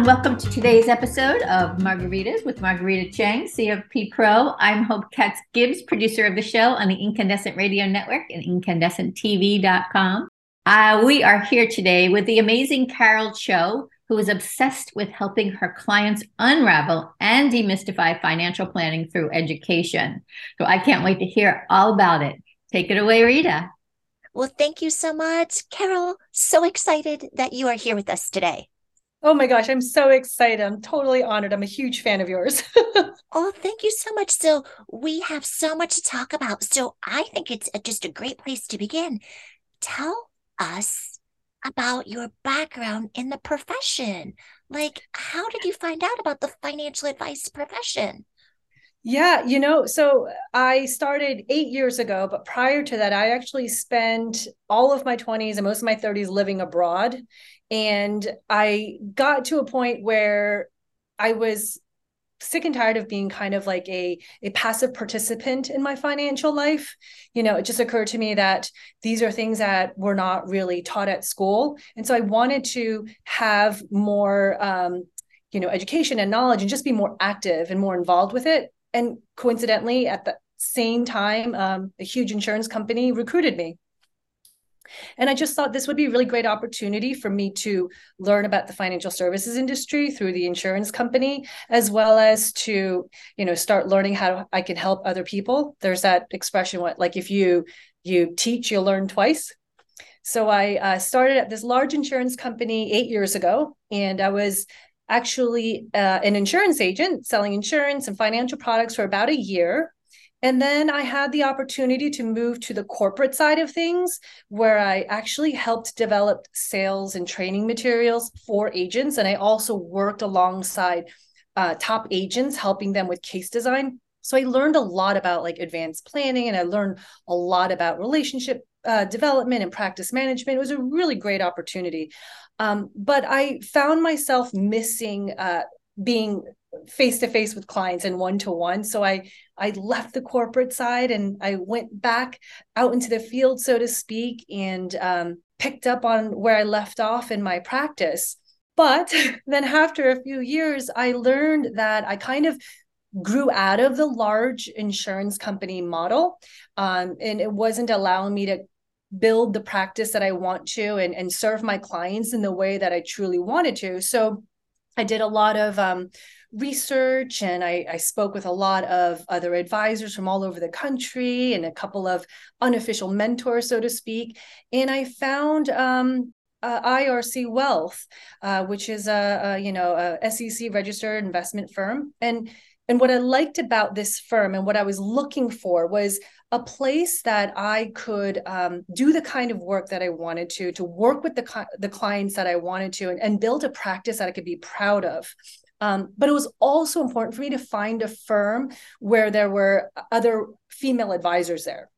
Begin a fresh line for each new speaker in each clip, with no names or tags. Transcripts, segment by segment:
and welcome to today's episode of Margaritas with Marguerita Cheng, CFP Pro. I'm Hope Katz Gibbs, producer of the show on the Incandescent Radio Network and incandescenttv.com. Uh, we are here today with the amazing Carol Cho, who is obsessed with helping her clients unravel and demystify financial planning through education. So I can't wait to hear all about it. Take it away, Rita.
Well, thank you so much, Carol. So excited that you are here with us today.
Oh my gosh, I'm so excited. I'm totally honored. I'm a huge fan of yours.
oh, thank you so much. So, we have so much to talk about. So, I think it's just a great place to begin. Tell us about your background in the profession. Like, how did you find out about the financial advice profession?
Yeah, you know, so I started eight years ago, but prior to that, I actually spent all of my 20s and most of my 30s living abroad. And I got to a point where I was sick and tired of being kind of like a, a passive participant in my financial life. You know, it just occurred to me that these are things that were not really taught at school. And so I wanted to have more, um, you know, education and knowledge and just be more active and more involved with it. And coincidentally, at the same time, um, a huge insurance company recruited me. And I just thought this would be a really great opportunity for me to learn about the financial services industry through the insurance company, as well as to, you know, start learning how I can help other people. There's that expression, what like if you you teach, you'll learn twice. So I uh, started at this large insurance company eight years ago, and I was actually uh, an insurance agent selling insurance and financial products for about a year. And then I had the opportunity to move to the corporate side of things, where I actually helped develop sales and training materials for agents. And I also worked alongside uh, top agents, helping them with case design. So I learned a lot about like advanced planning and I learned a lot about relationship uh, development and practice management. It was a really great opportunity. Um, but I found myself missing uh, being face to face with clients and one to one. So I I left the corporate side and I went back out into the field, so to speak, and um, picked up on where I left off in my practice. But then after a few years, I learned that I kind of grew out of the large insurance company model, um, and it wasn't allowing me to build the practice that I want to and, and serve my clients in the way that I truly wanted to. So I did a lot of um, research and I, I, spoke with a lot of other advisors from all over the country and a couple of unofficial mentors, so to speak. And I found um, uh, IRC Wealth, uh, which is a, a, you know a SEC registered investment firm, and and what I liked about this firm and what I was looking for was a place that I could um, do the kind of work that I wanted to, to work with the, the clients that I wanted to, and, and build a practice that I could be proud of. Um, but it was also important for me to find a firm where there were other female advisors there.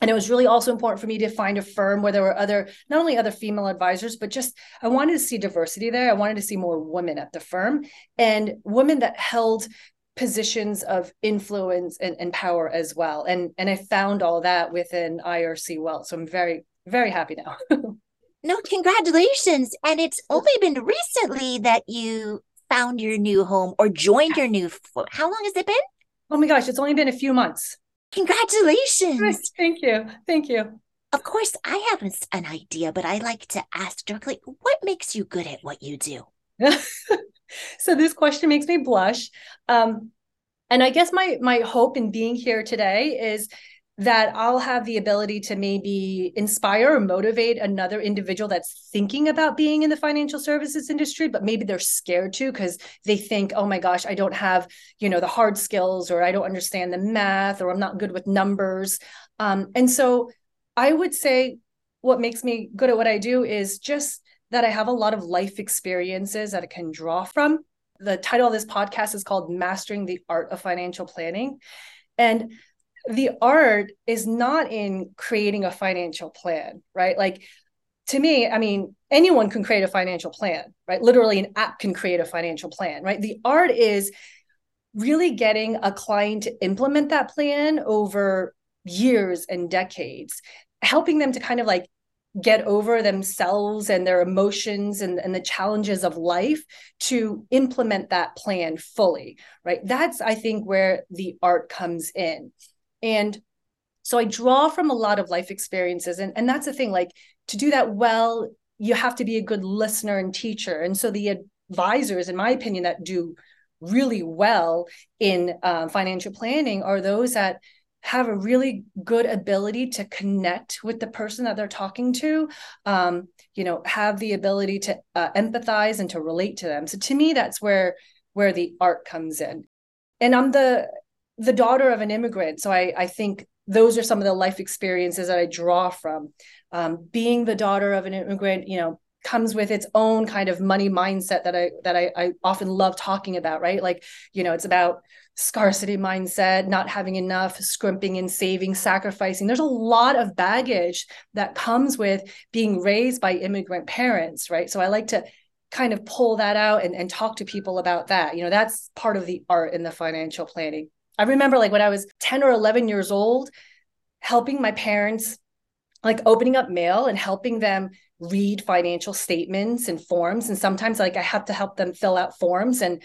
And it was really also important for me to find a firm where there were other, not only other female advisors, but just I wanted to see diversity there. I wanted to see more women at the firm and women that held positions of influence and, and power as well. And and I found all that within IRC Wealth. So I'm very, very happy now.
no, congratulations. And it's only been recently that you found your new home or joined your new how long has it been?
Oh my gosh, it's only been a few months.
Congratulations.
Thank you. Thank you.
Of course, I have an idea, but I like to ask directly what makes you good at what you do?
so this question makes me blush. Um, and I guess my my hope in being here today is that I'll have the ability to maybe inspire or motivate another individual that's thinking about being in the financial services industry, but maybe they're scared to because they think, oh my gosh, I don't have, you know, the hard skills or I don't understand the math or I'm not good with numbers. Um, and so I would say what makes me good at what I do is just that I have a lot of life experiences that I can draw from. The title of this podcast is called Mastering the Art of Financial Planning. And the art is not in creating a financial plan, right? Like to me, I mean, anyone can create a financial plan, right? Literally, an app can create a financial plan, right? The art is really getting a client to implement that plan over years and decades, helping them to kind of like get over themselves and their emotions and, and the challenges of life to implement that plan fully right that's i think where the art comes in and so i draw from a lot of life experiences and, and that's the thing like to do that well you have to be a good listener and teacher. And so the advisors in my opinion that do really well in uh, financial planning are those that have a really good ability to connect with the person that they're talking to um, you know have the ability to uh, empathize and to relate to them. So to me that's where where the art comes in. And i'm the the daughter of an immigrant so i i think those are some of the life experiences that i draw from um, being the daughter of an immigrant you know comes with its own kind of money mindset that I that I, I often love talking about, right? Like, you know, it's about scarcity mindset, not having enough, scrimping and saving, sacrificing. There's a lot of baggage that comes with being raised by immigrant parents, right? So I like to kind of pull that out and, and talk to people about that. You know, that's part of the art in the financial planning. I remember like when I was 10 or 11 years old, helping my parents, like opening up mail and helping them read financial statements and forms. And sometimes like I have to help them fill out forms. And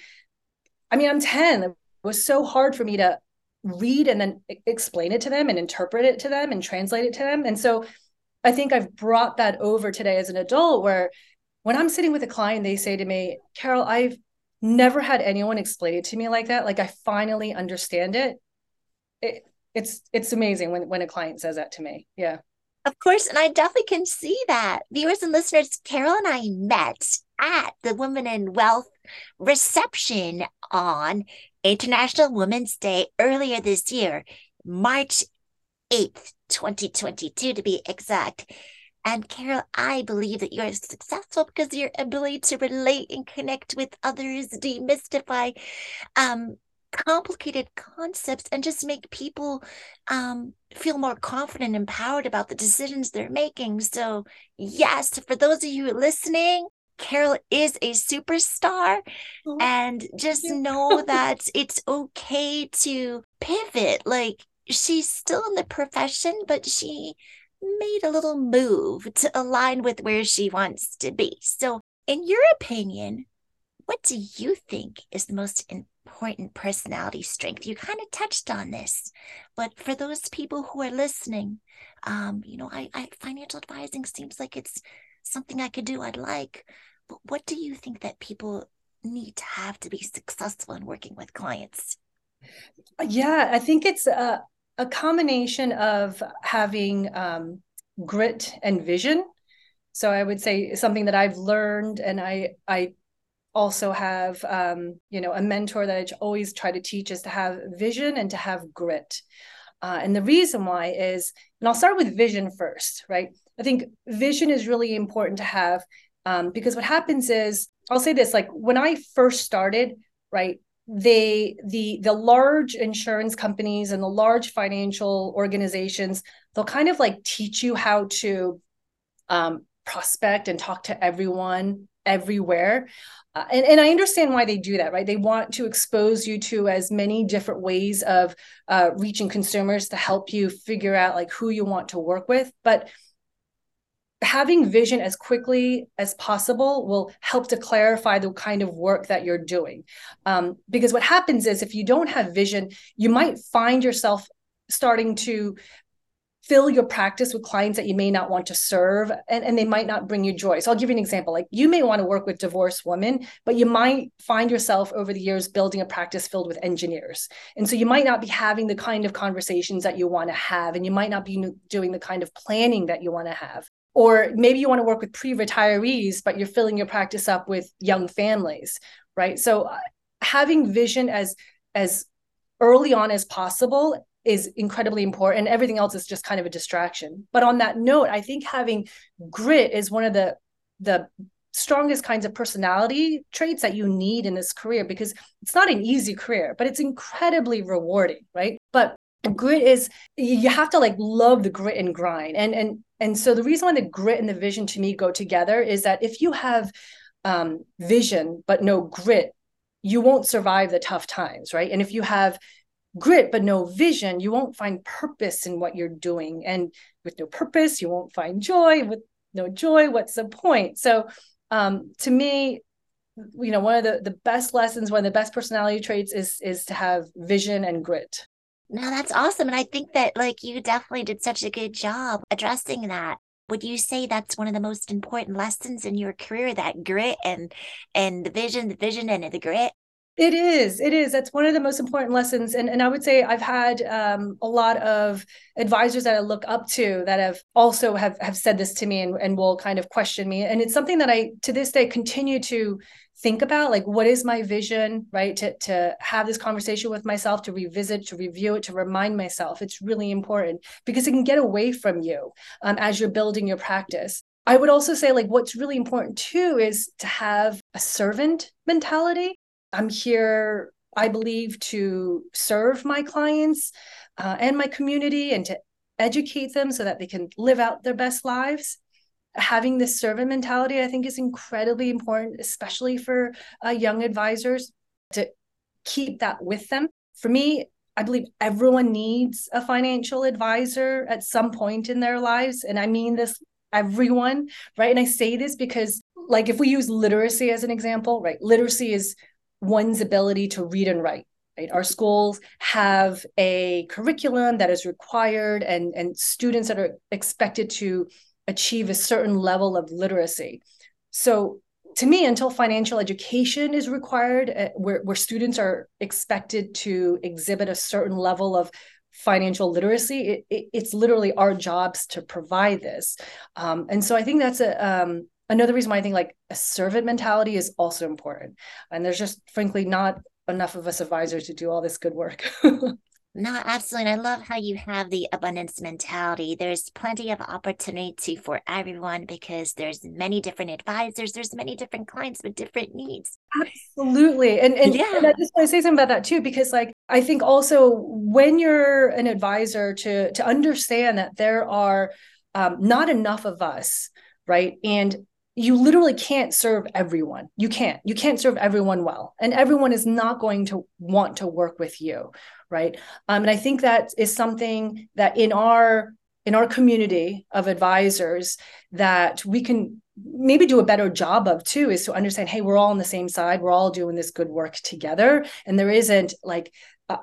I mean, I'm 10 It was so hard for me to read and then explain it to them and interpret it to them and translate it to them. And so I think I've brought that over today as an adult where when I'm sitting with a client, they say to me, Carol, I've never had anyone explain it to me like that. Like I finally understand it. it it's it's amazing when when a client says that to me. Yeah.
Of course, and I definitely can see that. Viewers and listeners, Carol and I met at the Women in Wealth reception on International Women's Day earlier this year, March 8th, 2022 to be exact. And Carol, I believe that you're successful because your ability to relate and connect with others, demystify um, complicated concepts, and just make people um, feel more confident and empowered about the decisions they're making. So, yes, for those of you listening, Carol is a superstar oh, and just know that it's okay to pivot. Like she's still in the profession, but she made a little move to align with where she wants to be. So, in your opinion, what do you think is the most important personality strength? You kind of touched on this, but for those people who are listening, um, you know, I, I financial advising seems like it's something I could do, I'd like. But what do you think that people need to have to be successful in working with clients?
Yeah, I think it's a, a combination of having um, grit and vision. So I would say something that I've learned, and I I also have um, you know a mentor that I always try to teach is to have vision and to have grit. Uh, and the reason why is, and I'll start with vision first, right? I think vision is really important to have um, because what happens is, I'll say this: like when I first started, right, they the the large insurance companies and the large financial organizations, they'll kind of like teach you how to um, prospect and talk to everyone everywhere. Uh, and, and I understand why they do that, right? They want to expose you to as many different ways of uh, reaching consumers to help you figure out like who you want to work with. But having vision as quickly as possible will help to clarify the kind of work that you're doing. Um, because what happens is if you don't have vision, you might find yourself starting to fill your practice with clients that you may not want to serve and, and they might not bring you joy. So I'll give you an example. Like you may want to work with divorced women, but you might find yourself over the years building a practice filled with engineers. And so you might not be having the kind of conversations that you want to have, and you might not be doing the kind of planning that you want to have. Or maybe you want to work with pre-retirees, but you're filling your practice up with young families, right? So uh, having vision as as early on as possible is incredibly important. Everything else is just kind of a distraction. But on that note, I think having grit is one of the the strongest kinds of personality traits that you need in this career because it's not an easy career, but it's incredibly rewarding, right? But grit is you have to like love the grit and grind. And and and so the reason why the grit and the vision to me go together is that if you have um, vision but no grit, you won't survive the tough times, right? And if you have grit but no vision you won't find purpose in what you're doing and with no purpose you won't find joy with no joy, what's the point? So um, to me, you know, one of the, the best lessons, one of the best personality traits is is to have vision and grit.
No, that's awesome. And I think that like you definitely did such a good job addressing that. Would you say that's one of the most important lessons in your career, that grit and and the vision, the vision and the grit?
It is. It is. That's one of the most important lessons. And, and I would say I've had um, a lot of advisors that I look up to that have also have, have said this to me and, and will kind of question me. And it's something that I, to this day, continue to think about like what is my vision right? To to have this conversation with myself to revisit to review it to remind myself it's really important because it can get away from you um, as you're building your practice. I would also say like what's really important too is to have a servant mentality. I'm here, I believe, to serve my clients uh, and my community and to educate them so that they can live out their best lives. Having this servant mentality, I think, is incredibly important, especially for uh, young advisors to keep that with them. For me, I believe everyone needs a financial advisor at some point in their lives. And I mean this everyone, right? And I say this because, like, if we use literacy as an example, right? Literacy is one's ability to read and write. Right? Our schools have a curriculum that is required and, and students that are expected to achieve a certain level of literacy. So to me, until financial education is required, uh, where, where students are expected to exhibit a certain level of financial literacy, it, it, it's literally our jobs to provide this. Um, and so I think that's a um, another reason why I think like a servant mentality is also important. And there's just frankly not enough of us advisors to do all this good work.
No, absolutely. And I love how you have the abundance mentality. There's plenty of opportunity for everyone because there's many different advisors, there's many different clients with different needs.
Absolutely. And and, yeah. and I just want to say something about that too, because like I think also when you're an advisor to to understand that there are um, not enough of us, right? And you literally can't serve everyone. You can't. You can't serve everyone well. And everyone is not going to want to work with you, right? Um, and I think that is something that in our in our community of advisors that we can maybe do a better job of too is to understand hey we're all on the same side. We're all doing this good work together. And there isn't like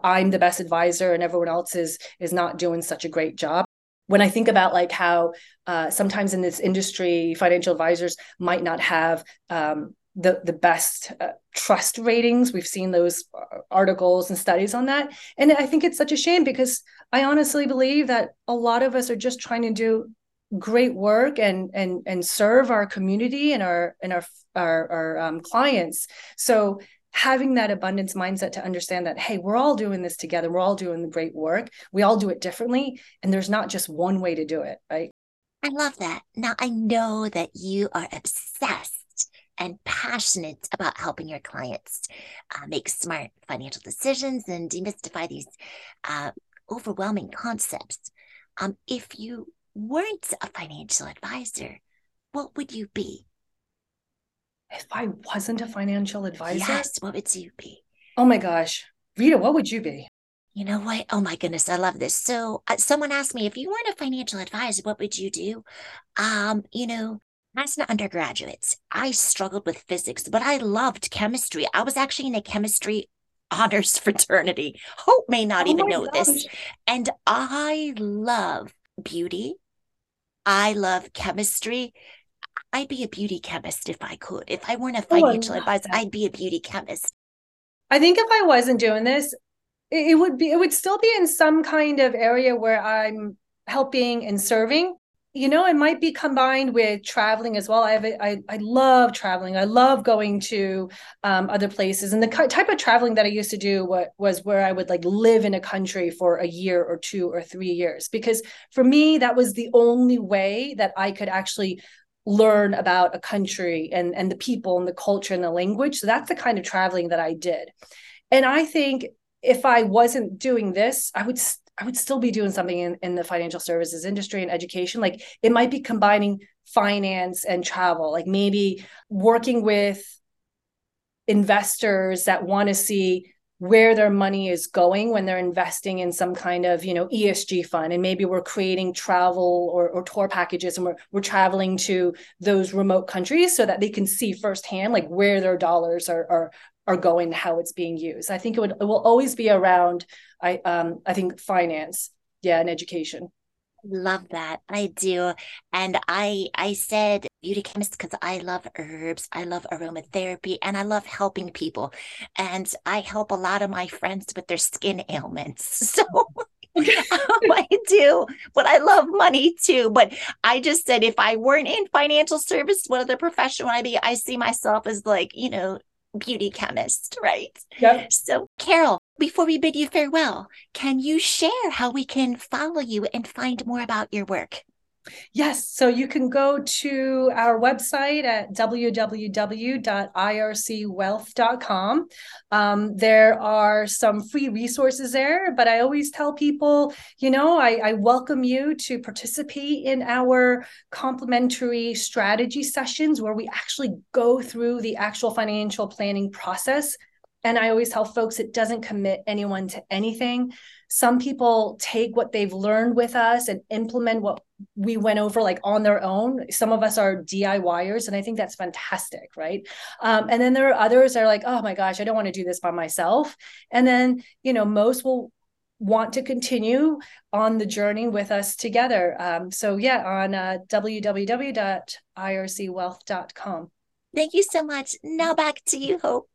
i'm the best advisor and everyone else is is not doing such a great job. When I think about like how uh, sometimes in this industry, financial advisors might not have um, the the best uh, trust ratings. We've seen those uh, articles and studies on that, and I think it's such a shame because I honestly believe that a lot of us are just trying to do great work and and and serve our community and our and our our, our um, clients. So having that abundance mindset to understand that hey we're all doing this together. We're all doing the great work. We all do it differently. And there's not just one way to do it right?
I love that. Now i know that you are obsessed passionate about helping your clients uh, make smart financial decisions and demystify these uh, overwhelming concepts um, if you weren't a financial advisor what would you be
if I wasn't a financial advisor,
yes, what would you be?
Oh my gosh, Rita, what would you be?
You know what? Oh my goodness, I love this. So, uh, someone asked me if you weren't a financial advisor, what would you do? Um, you know, as an undergraduate, I struggled with physics, but I loved chemistry. I was actually in a chemistry honors fraternity. Hope may not oh even know gosh. this. And I love beauty. I love chemistry. I'd be a beauty chemist if I could. If I weren't a oh, financial oh, advisor, that. I'd be a beauty chemist.
I think if I wasn't doing this, it would be it would still be in some kind of area where I'm helping and serving. You know, it might be combined with traveling as well. I have I I love traveling. I love going to um, other places. And the type of traveling that I used to do what, was where I would like live in a country for a year or two or three years. Because for me, that was the only way that I could actually learn about a country and and the people and the culture and the language so that's the kind of traveling that i did and i think if i wasn't doing this i would i would still be doing something in, in the financial services industry and education. Like it might be combining finance and travel like maybe working with investors that want to see where their money is going when they're investing in some kind of you know ESG fund. And maybe we're creating travel or, or tour packages and we're, we're traveling to those remote countries so that they can see firsthand like where their dollars are are are going how it's being used. I think it would it will always be around i um i think finance. Yeah and education.
Love that. I do. And i i said beauty chemist because i love herbs. I love aromatherapy and i love helping people. And i help a lot of my friends with their skin ailments. So I do, but I love money too. But I just said if I weren't in financial service, what other profession would I be? I see myself as like, you know, beauty chemist, right?
Yep.
So, Carol, before we bid you farewell, can you share how we can follow you and find more about your work?
Yes. So you can go to our website at www.ircwealth.com. Um, there are some free resources there, but I always tell people, you know, I, I welcome you to participate in our complimentary strategy sessions where we actually go through the actual financial planning process. And I always tell folks it doesn't commit anyone to anything some people take what they've learned with us and implement what we went over like on their own. Some of us are diyers and i think that's fantastic right? Um, and then there are others that are like oh my gosh i don't want to do this by myself. And then you know most will want to continue on the journey with us together. Um, so yeah on uh, www.ircwealth.com
thank you so much. Now back to you hope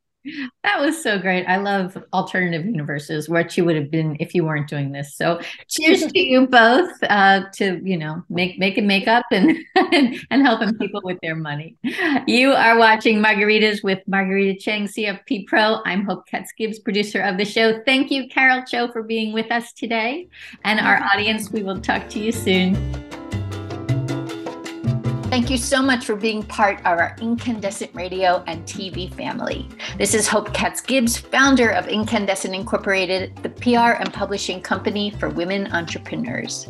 that was so great. I love alternative universes, what you would have been if you weren't doing this. So cheers to you both uh, to, you know, make make and make up and, and, and helping people with their money. You are watching Margaritas with Marguerita Cheng, CFP Pro. I'm Hope Katz Gibbs, producer of the show. Thank you, Carol Cho, for being with us today. And our audience, we will talk to you soon. Thank you so much for being part of our Incandescent Radio and TV family. This is Hope Katz Gibbs, founder of Incandescent Incorporated, the PR and publishing company for women entrepreneurs.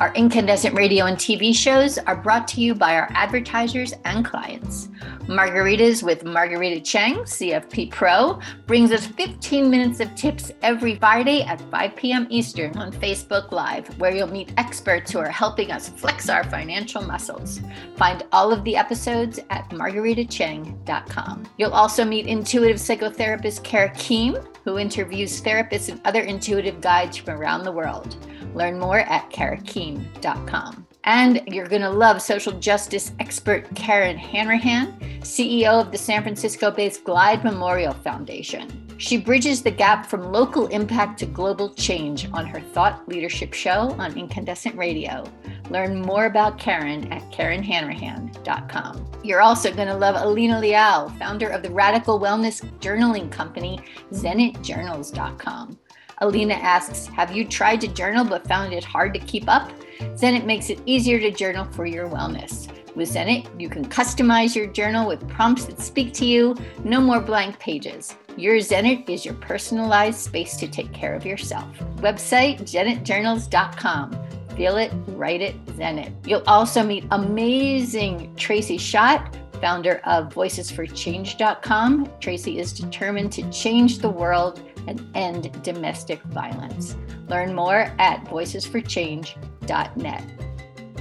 Our incandescent radio and TV shows are brought to you by our advertisers and clients. Margaritas with Marguerita Cheng, CFP Pro, brings us 15 minutes of tips every Friday at 5 p.m. Eastern on Facebook Live, where you'll meet experts who are helping us flex our financial muscles. Find all of the episodes at margueritacheng.com. You'll also meet intuitive psychotherapist Kara Keem, who interviews therapists and other intuitive guides from around the world. Learn more at karakeem.com. And you're going to love social justice expert Karen Hanrahan, CEO of the San Francisco based Glide Memorial Foundation. She bridges the gap from local impact to global change on her thought leadership show on Incandescent Radio. Learn more about Karen at KarenHanrahan.com. You're also going to love Alina Liao, founder of the radical wellness journaling company ZenitJournals.com. Alina asks, Have you tried to journal but found it hard to keep up? Zenit makes it easier to journal for your wellness. With Zenit, you can customize your journal with prompts that speak to you, no more blank pages. Your Zenit is your personalized space to take care of yourself. Website zenitjournals.com. Feel it, write it, zen it. You'll also meet amazing Tracy Schott, founder of voicesforchange.com. Tracy is determined to change the world and end domestic violence. Learn more at voicesforchange.net.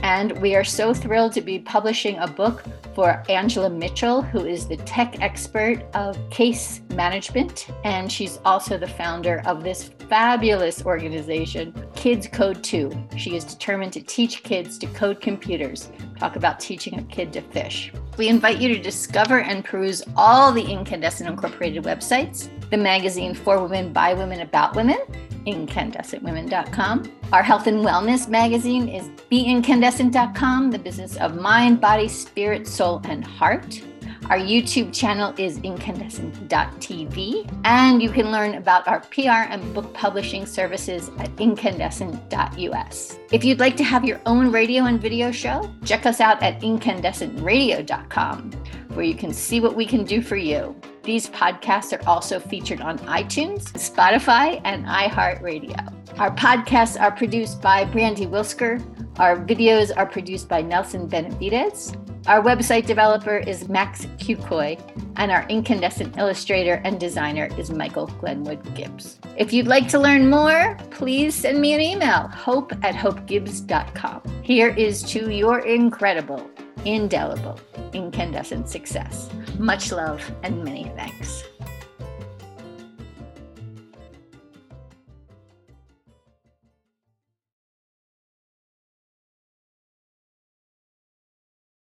And we are so thrilled to be publishing a book for Angela Mitchell, who is the tech expert of case management. And she's also the founder of this fabulous organization, Kids Code 2. She is determined to teach kids to code computers. Talk about teaching a kid to fish. We invite you to discover and peruse all the Incandescent Incorporated websites the magazine for women, by women, about women, incandescentwomen.com. Our health and wellness magazine is beincandescent.com, the business of mind, body, spirit, soul, and heart. Our YouTube channel is incandescent.tv, and you can learn about our PR and book publishing services at incandescent.us. If you'd like to have your own radio and video show, check us out at incandescentradio.com, where you can see what we can do for you. These podcasts are also featured on iTunes, Spotify, and iHeartRadio. Our podcasts are produced by Brandy Wilsker. Our videos are produced by Nelson Benavides. Our website developer is Max Kukoy, and our incandescent illustrator and designer is Michael Glenwood Gibbs. If you'd like to learn more, please send me an email, hope at hopegibbs.com. Here is to your incredible, indelible, incandescent success. Much love and many thanks.